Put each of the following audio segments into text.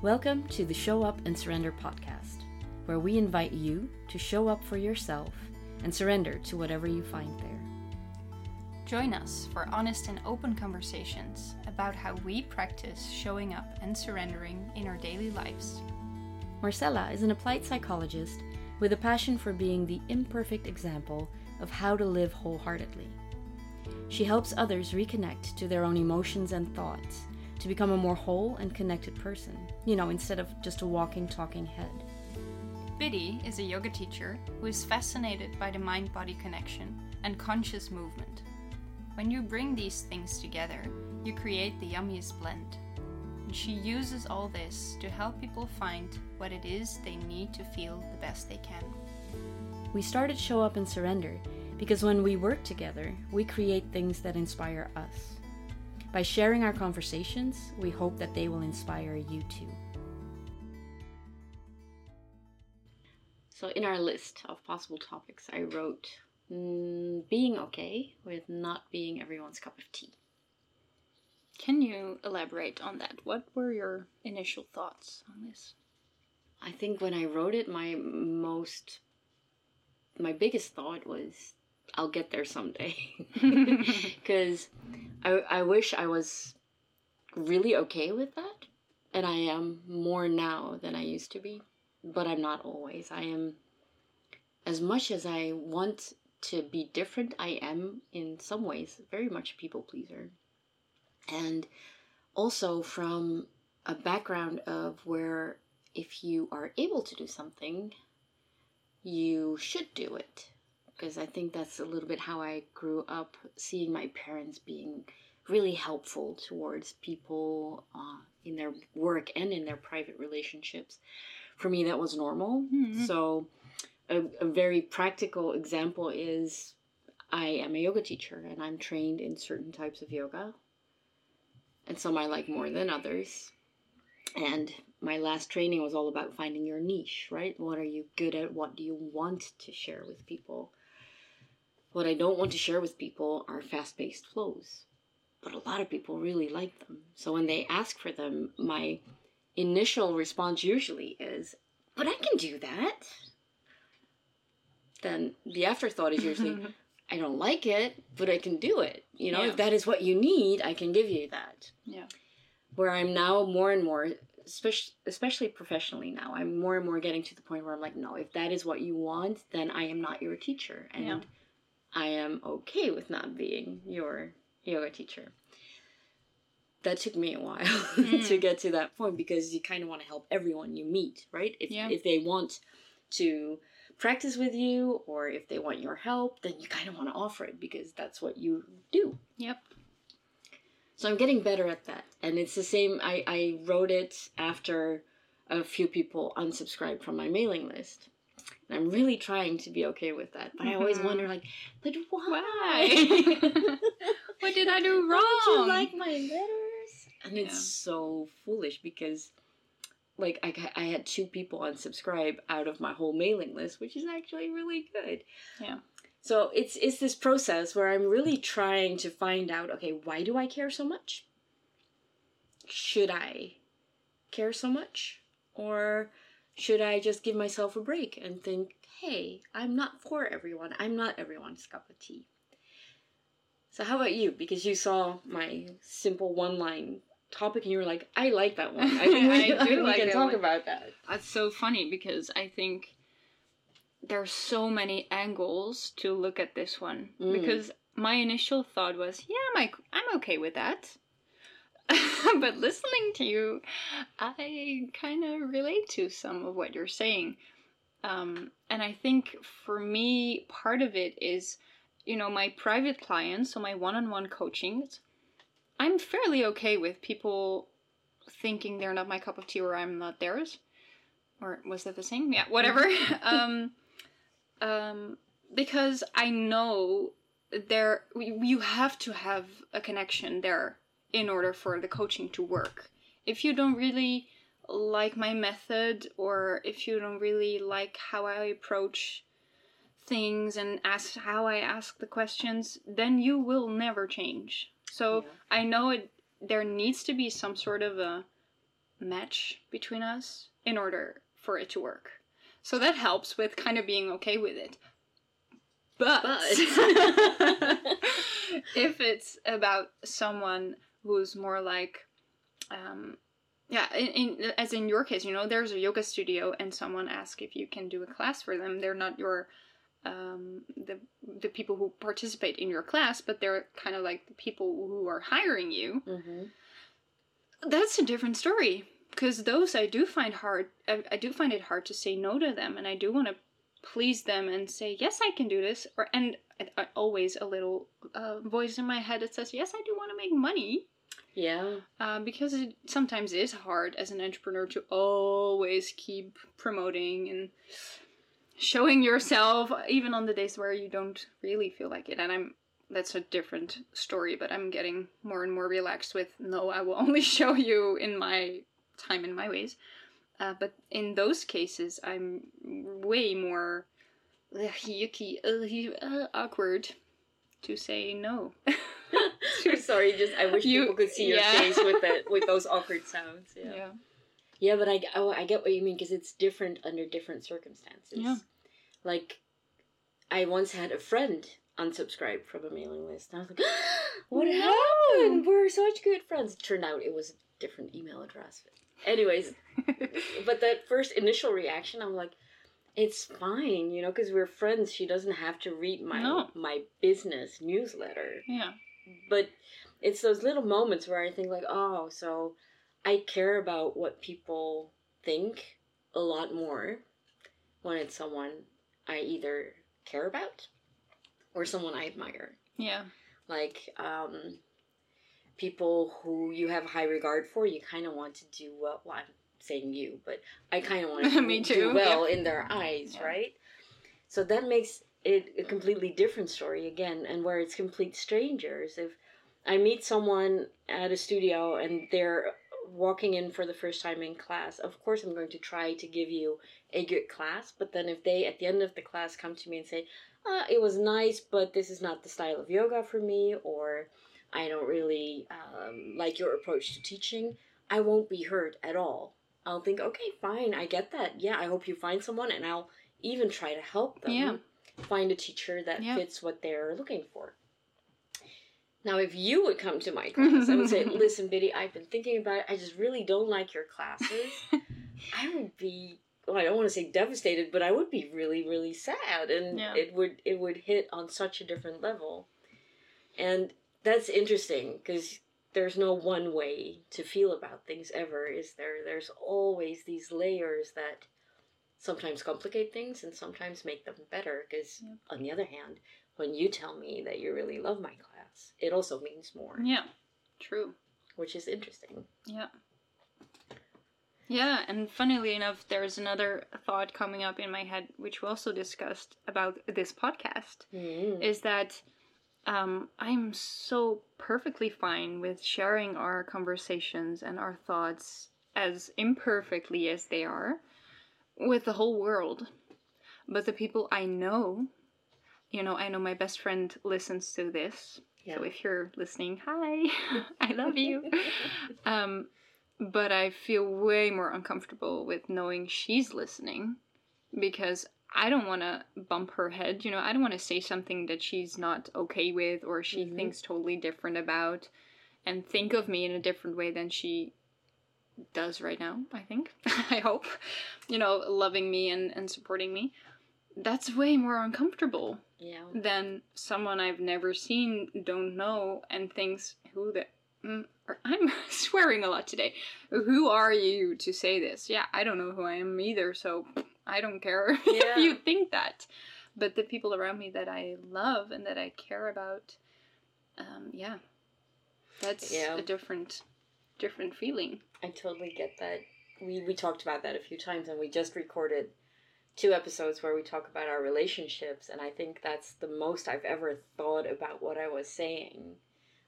Welcome to the Show Up and Surrender podcast, where we invite you to show up for yourself and surrender to whatever you find there. Join us for honest and open conversations about how we practice showing up and surrendering in our daily lives. Marcella is an applied psychologist with a passion for being the imperfect example of how to live wholeheartedly. She helps others reconnect to their own emotions and thoughts to become a more whole and connected person, you know, instead of just a walking, talking head. Biddy is a yoga teacher who is fascinated by the mind body connection and conscious movement. When you bring these things together, you create the yummiest blend. And she uses all this to help people find what it is they need to feel the best they can. We started Show Up and Surrender because when we work together, we create things that inspire us. By sharing our conversations, we hope that they will inspire you too. So, in our list of possible topics, I wrote mm, being okay with not being everyone's cup of tea. Can you elaborate on that? What were your initial thoughts on this? I think when I wrote it, my most, my biggest thought was, I'll get there someday. Because I, I wish I was really okay with that. And I am more now than I used to be. But I'm not always. I am, as much as I want to be different, I am in some ways very much a people pleaser. And also from a background of where if you are able to do something, you should do it. Because I think that's a little bit how I grew up, seeing my parents being really helpful towards people uh, in their work and in their private relationships. For me, that was normal. Mm-hmm. So, a, a very practical example is I am a yoga teacher and I'm trained in certain types of yoga. And some I like more than others. And my last training was all about finding your niche, right? What are you good at? What do you want to share with people? What I don't want to share with people are fast paced flows but a lot of people really like them. So when they ask for them, my initial response usually is, But I can do that. Then the afterthought is usually, I don't like it, but I can do it. You know, yeah. if that is what you need, I can give you that. Yeah. Where I'm now more and more, especially, especially professionally now, I'm more and more getting to the point where I'm like, no, if that is what you want, then I am not your teacher. And yeah. I am okay with not being your yoga teacher. That took me a while mm. to get to that point because you kind of want to help everyone you meet, right? If yeah. if they want to practice with you or if they want your help, then you kind of want to offer it because that's what you do. Yep. So I'm getting better at that. And it's the same I I wrote it after a few people unsubscribed from my mailing list. And I'm really trying to be okay with that. But mm-hmm. I always wonder, like, but why? why? what did I do wrong? Don't you like my letters? And yeah. it's so foolish because, like, I, I had two people unsubscribe out of my whole mailing list, which is actually really good. Yeah. So it's it's this process where I'm really trying to find out, okay, why do I care so much? Should I care so much? Or should I just give myself a break and think, hey, I'm not for everyone. I'm not everyone's cup of tea. So, how about you? Because you saw my simple one line topic and you were like, I like that one. I think I do we can talk one. about that. That's so funny because I think there's so many angles to look at this one. Mm. Because my initial thought was, yeah, I'm, I'm okay with that. but listening to you, I kind of relate to some of what you're saying. Um, and I think for me, part of it is, you know, my private clients, so my one on one coachings, I'm fairly okay with people thinking they're not my cup of tea or I'm not theirs. Or was that the same? Yeah, whatever. um, um, because I know there, you have to have a connection there in order for the coaching to work. If you don't really like my method or if you don't really like how I approach things and ask how I ask the questions, then you will never change. So yeah. I know it there needs to be some sort of a match between us in order for it to work. So that helps with kind of being okay with it. But, But- if it's about someone who's more like, um, yeah, in, in as in your case, you know, there's a yoga studio and someone asks if you can do a class for them. They're not your um, the the people who participate in your class, but they're kind of like the people who are hiring you. hmm That's a different story because those I do find hard. I, I do find it hard to say no to them, and I do want to please them and say yes, I can do this. Or and I, I always a little uh, voice in my head that says yes, I do want to make money. Yeah. Uh, because it sometimes is hard as an entrepreneur to always keep promoting and showing yourself, even on the days where you don't really feel like it. And I'm that's a different story, but I'm getting more and more relaxed with no, I will only show you in my time in my ways. Uh, but in those cases, I'm way more ugh, yucky, uh, uh, awkward to say no. I'm sorry. Just I wish You- people could see your yeah. face with that with those awkward sounds. Yeah. yeah. Yeah, but I, I, I get what you mean because it's different under different circumstances. Yeah. Like, I once had a friend unsubscribe from a mailing list. And I was like, what No. happened? We're such good friends. It Turned out it was a different email address. Anyways, but that first initial reaction, I'm like, it's fine, you know, because we're friends. She doesn't have to read my No. my business newsletter yeah. but it's those little moments where I think like, oh, so I care about what people think a lot more when it's someone I either care about or someone I admire. Yeah. Like um, people who you have high regard for, you kind of want to do well. Well, I'm saying you, but I kind of want to Me do too, well in their eyes, Yeah. right? So that makes it a completely different story again, and where it's complete strangers. If I meet someone at a studio and they're walking in for the first time in class, of course I'm going to try to give you a good class. But then if they at the end of the class come to me and say, uh, "It was nice, but this is not the style of yoga for me," or "I don't really um, like your approach to teaching," I won't be hurt at all. I'll think, "Okay, fine, I get that. Yeah, I hope you find someone, and I'll even try to help them." Yeah. find a teacher that Yeah. fits what they're looking for. Now, if you would come to my class, I would say, "Listen, Biddy, I've been thinking about it. I just really don't like your classes." I would be well, I don't want to say devastated, but I would be really, really sad, and Yeah. it would it would hit on such a different level, and that's interesting because there's no one way to feel about things ever, is there? There's always these layers that sometimes complicate things and sometimes make them better. Because Yep. on the other hand, when you tell me that you really love my class, it also means more, Yeah. True. which is interesting. Yeah. Yeah, and funnily enough, there's another thought coming up in my head, which we also discussed about this podcast, Mm. is that um, I'm so perfectly fine with sharing our conversations and our thoughts as imperfectly as they are with the whole world. But the people I know, you know, I know my best friend listens to this. Yeah. So if you're listening, hi, I love you. um, but I feel way more uncomfortable with knowing she's listening because I don't want to bump her head. You know, I don't want to say something that she's not okay with or she Mhm. thinks totally different about and think of me in a different way than she does right now, I think. I hope. You know, loving me and, and supporting me. That's way more uncomfortable yeah. than someone I've never seen, don't know, and thinks, who the. Mm, I'm swearing a lot today. Who are you to say this? Yeah, I don't know who I am either, so I don't care Yeah. if you think that. But the people around me that I love and that I care about, um, yeah, that's Yeah. a different, different feeling. I totally get that. We we talked about that a few times, and we just recorded two episodes where we talk about our relationships, and I think that's the most I've ever thought about what I was saying.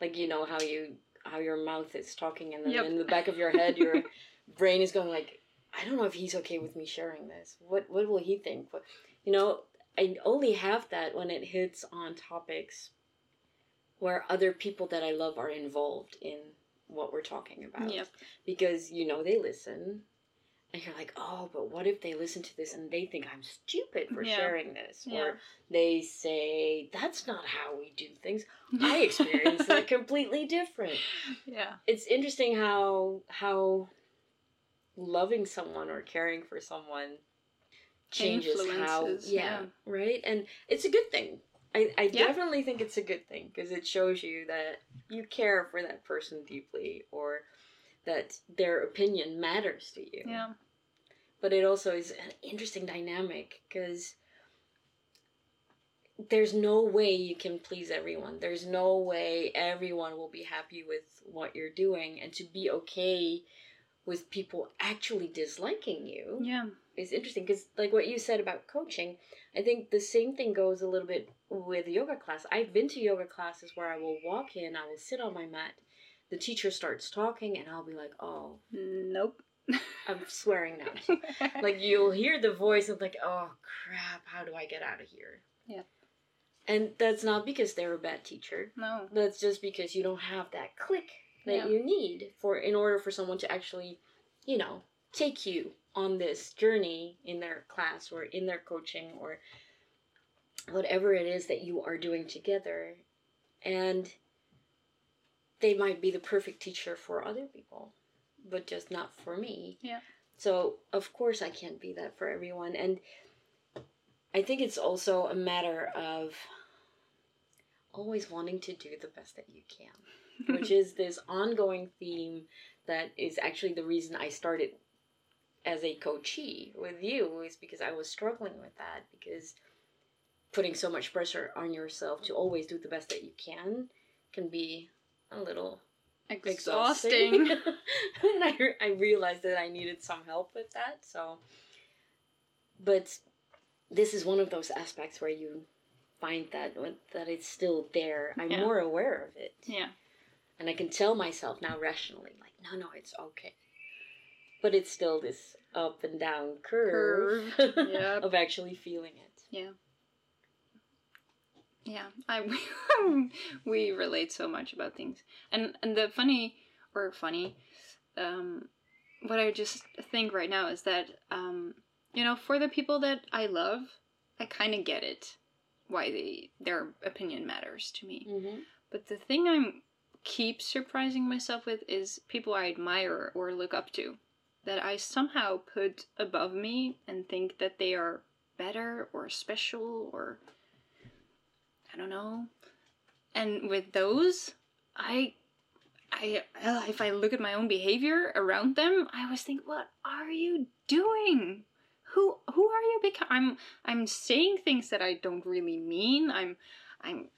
Like you know how you how your mouth is talking, and then Yep. in the back of your head, your brain is going like, I don't know if he's okay with me sharing this. What what will he think? What you know? I only have that when it hits on topics where other people that I love are involved in what we're talking about. Yep. Because you know they listen. And you're like, oh, but what if they listen to this and they think I'm stupid for Yeah. sharing this? Yeah. Or they say, that's not how we do things. I experience it completely different. yeah. It's interesting how how loving someone or caring for someone changes how yeah, yeah. right and it's a good thing i, I Yeah. definitely think it's a good thing because it shows you that you care for that person deeply or that their opinion matters to you Yeah. but it also is an interesting dynamic because there's no way you can please everyone. There's no way everyone will be happy with what you're doing, and to be okay with people actually disliking you Yeah. is interesting because, like what you said about coaching, I think the same thing goes a little bit with yoga class. I've been to yoga classes where I will walk in, I will sit on my mat, the teacher starts talking, and I'll be like, oh, Nope. I'm swearing now like you'll hear the voice of like oh crap how do i get out of here Yeah. and that's not because they're a bad teacher no. that's just because you don't have that click that Yeah. you need for in order for someone to actually you know take you on this journey in their class or in their coaching or whatever it is that you are doing together and they might be the perfect teacher for other people but just not for me Yeah. so of course I can't be that for everyone, and I think it's also a matter of always wanting to do the best that you can, which is this ongoing theme that is actually the reason I started as a coachee with you is because I was struggling with that because putting so much pressure on yourself to always do the best that you can can be a little Exhausting. and I, I realized that I needed some help with that. So, but this is one of those aspects where you find that that it's still there. I'm Yeah. more aware of it, yeah. And I can tell myself now rationally, like, no, no, it's okay. But it's still this up and down curve, Yep. of actually feeling it. Yeah. Yeah, I we relate so much about things, and and the funny or funny, um, what I just think right now is that um, you know, for the people that I love, I kind of get it, why they their opinion matters to me. Mm-hmm. But the thing I'm keep surprising myself with is people I admire or look up to that I somehow put above me and think that they are better or special or I don't know. And with those, I I if I look at my own behavior around them, I always think, what are you doing? Who who are you become? I'm I'm saying things that I don't really mean. I'm I'm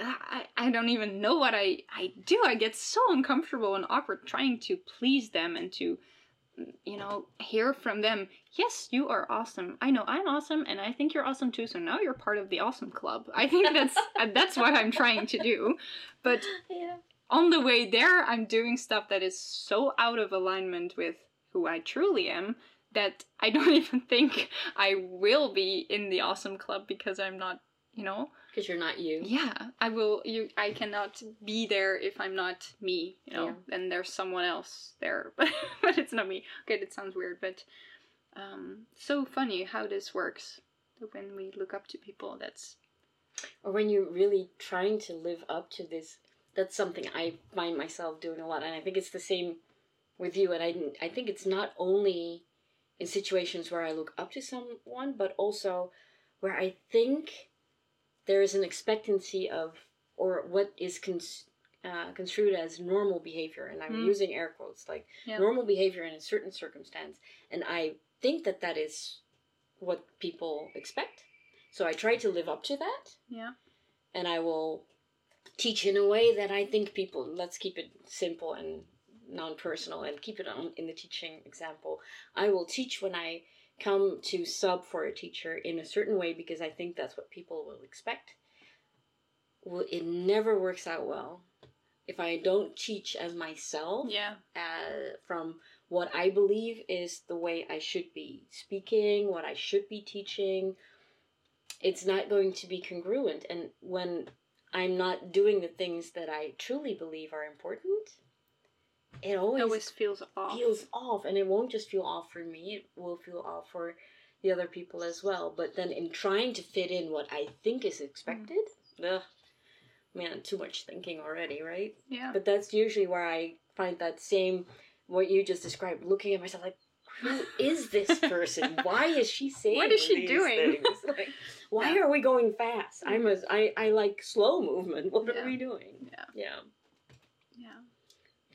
I, I don't even know what I, I do. I get so uncomfortable and awkward trying to please them and to, you know, hear from them. Yes, you are awesome. I know I'm awesome, and I think you're awesome too. So now you're part of the awesome club. I think that's uh, that's what I'm trying to do. But Yeah. on the way there, I'm doing stuff that is so out of alignment with who I truly am that I don't even think I will be in the awesome club because I'm not, you know. Because you're not you. Yeah, I will. You, I cannot be there if I'm not me. You know, Yeah. then there's someone else there, but but it's not me. Okay, that sounds weird, but um, so funny how this works when we look up to people. That's or when you're really trying to live up to this that's something i find myself doing a lot and i think it's the same with you and i, I think it's not only in situations where i look up to someone but also where i think there is an expectancy of or what is cons- uh, construed as normal behavior and i'm Mm. using air quotes like Yeah. normal behavior in a certain circumstance and i think that that is what people expect so i try to live up to that yeah, and I will teach in a way that I think people. Let's keep it simple and non-personal, and keep it on in the teaching example. I will teach when I come to sub for a teacher in a certain way because I think that's what people will expect. Well, it never works out well if I don't teach as myself yeah, uh, from what I believe is the way I should be speaking, what I should be teaching. It's not going to be congruent. And when I'm not doing the things that I truly believe are important, it always, always feels off. feels off, and it won't just feel off for me. It will feel off for the other people as well. But then in trying to fit in what I think is expected, mm. ugh, man, too much thinking already, right? yeah. But that's usually where I find that same what you just described, looking at myself like, who is this person? Why is she saying? What is she doing? Like, why Yeah. are we going fast? I'm mm. a I, I like slow movement. What Yeah. are we doing? Yeah. yeah.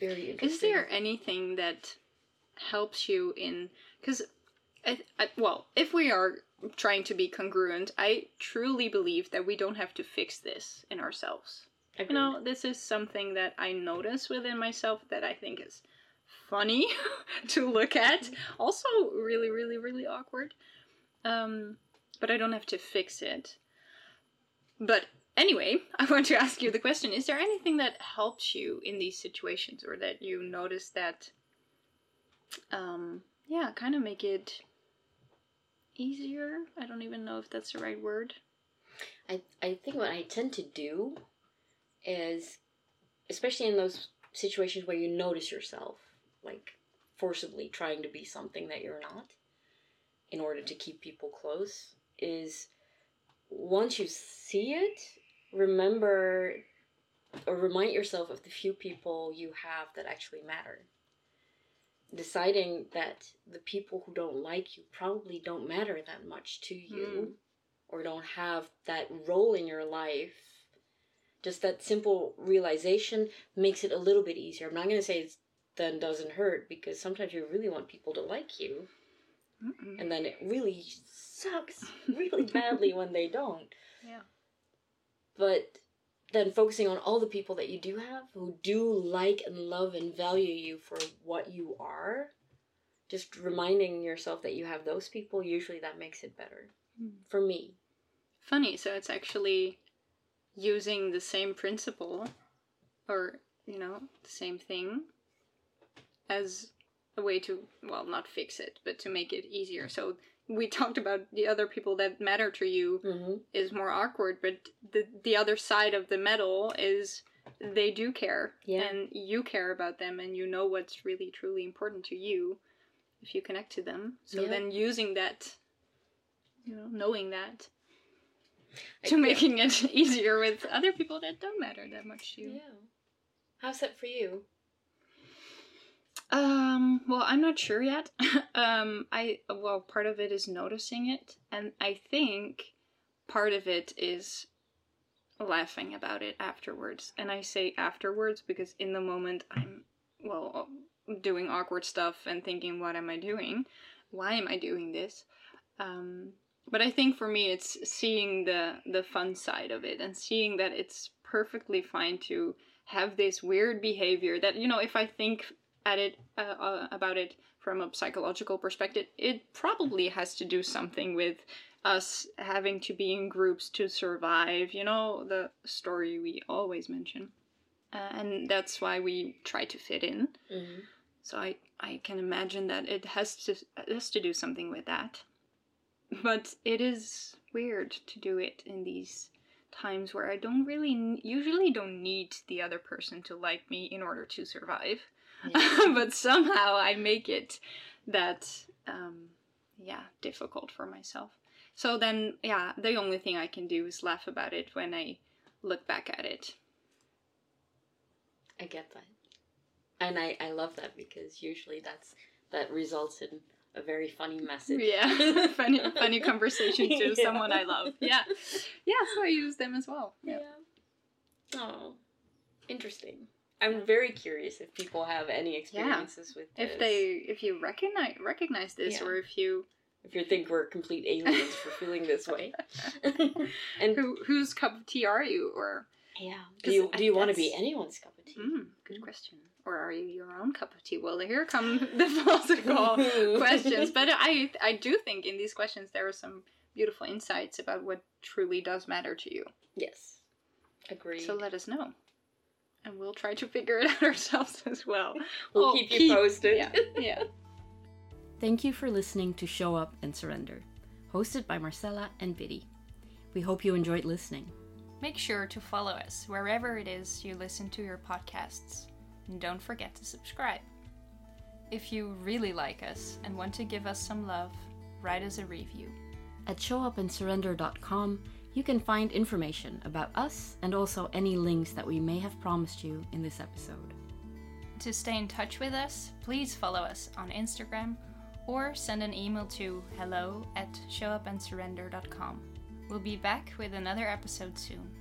Very interesting. Is there anything that helps you in because I, I, well if we are trying to be congruent i truly believe that we don't have to fix this in ourselves. You know this is something that i notice within myself that i think is funny to look at. Also really really really awkward. Um but i don't have to fix it. But anyway i want to ask you the question. Is there anything that helps you in these situations or that you notice that um yeah kind of make it easier? I don't even know if that's the right word. I, I think what I tend to do is, especially in those situations where you notice yourself, like forcibly trying to be something that you're not, in order to keep people close, is once you see it, remember or remind yourself of the few people you have that actually matter. Deciding that the people who don't like you probably don't matter that much to you Mm. or don't have that role in your life. Just that simple realization makes it a little bit easier. I'm not going to say it's then doesn't hurt because sometimes you really want people to like you Mm-mm. and then it really sucks really badly when they don't. Yeah. But then focusing on all the people that you do have who do like and love and value you for what you are, just reminding yourself that you have those people, usually that makes it better. Mm. For me. funny so it's actually using the same principle or you know the same thing as a way to well not fix it but to make it easier so we talked about the other people that matter to you Mm-hmm. is more awkward but the the other side of the medal is they do care Yeah. and you care about them and you know what's really truly important to you if you connect to them so Yeah. then using that you know knowing that I- to yeah. making it easier with other people that don't matter that much to you. Yeah. How's that for you? Um, well, I'm not sure yet. um, I well, part of it is noticing it, and I think part of it is laughing about it afterwards. And I say afterwards because in the moment I'm well doing awkward stuff and thinking, what am I doing? Why am I doing this? Um, but I think for me, it's seeing the the fun side of it and seeing that it's perfectly fine to have this weird behavior that you know if I think at it uh, uh, about it from a psychological perspective, it probably has to do something with us having to be in groups to survive. You know the story we always mention, uh, and that's why we try to fit in. Mm-hmm. So I I can imagine that it has to it has to do something with that. But it is weird to do it in these times where I don't really usually don't need the other person to like me in order to survive. but somehow I make it that um yeah, difficult for myself. So then yeah, the only thing I can do is laugh about it when I look back at it. I get that. And I, I love that because usually that's that results in a very funny message. Yeah, funny, funny conversation to Yeah. someone I love. Yeah, yeah. So I use them as well. Yeah. Oh, interesting. I'm very curious if people have any experiences with this. If they, if you recognize recognize this, Yeah. or if you, if you think we're complete aliens for feeling this way. and who, whose cup of tea are you? Or yeah. do you do you want to be anyone's cup of tea? mm, good question. Or are you your own cup of tea? Well, here come the philosophical questions. But I, I do think in these questions there are some beautiful insights about what truly does matter to you. Yes, agreed. So let us know. And we'll try to figure it out ourselves as well. we'll Oh, keep you keep- posted. Yeah, yeah. Thank you for listening to Show Up and Surrender, hosted by Marcella and Biddy. We hope you enjoyed listening. Make sure to follow us wherever it is you listen to your podcasts. and don't forget to subscribe. If you really like us and want to give us some love, write us a review. At showupandsurrender.com, you can find information about us and also any links that we may have promised you in this episode. To stay in touch with us, please follow us on Instagram or send an email to hello at showupandsurrender.com. We'll be back with another episode soon.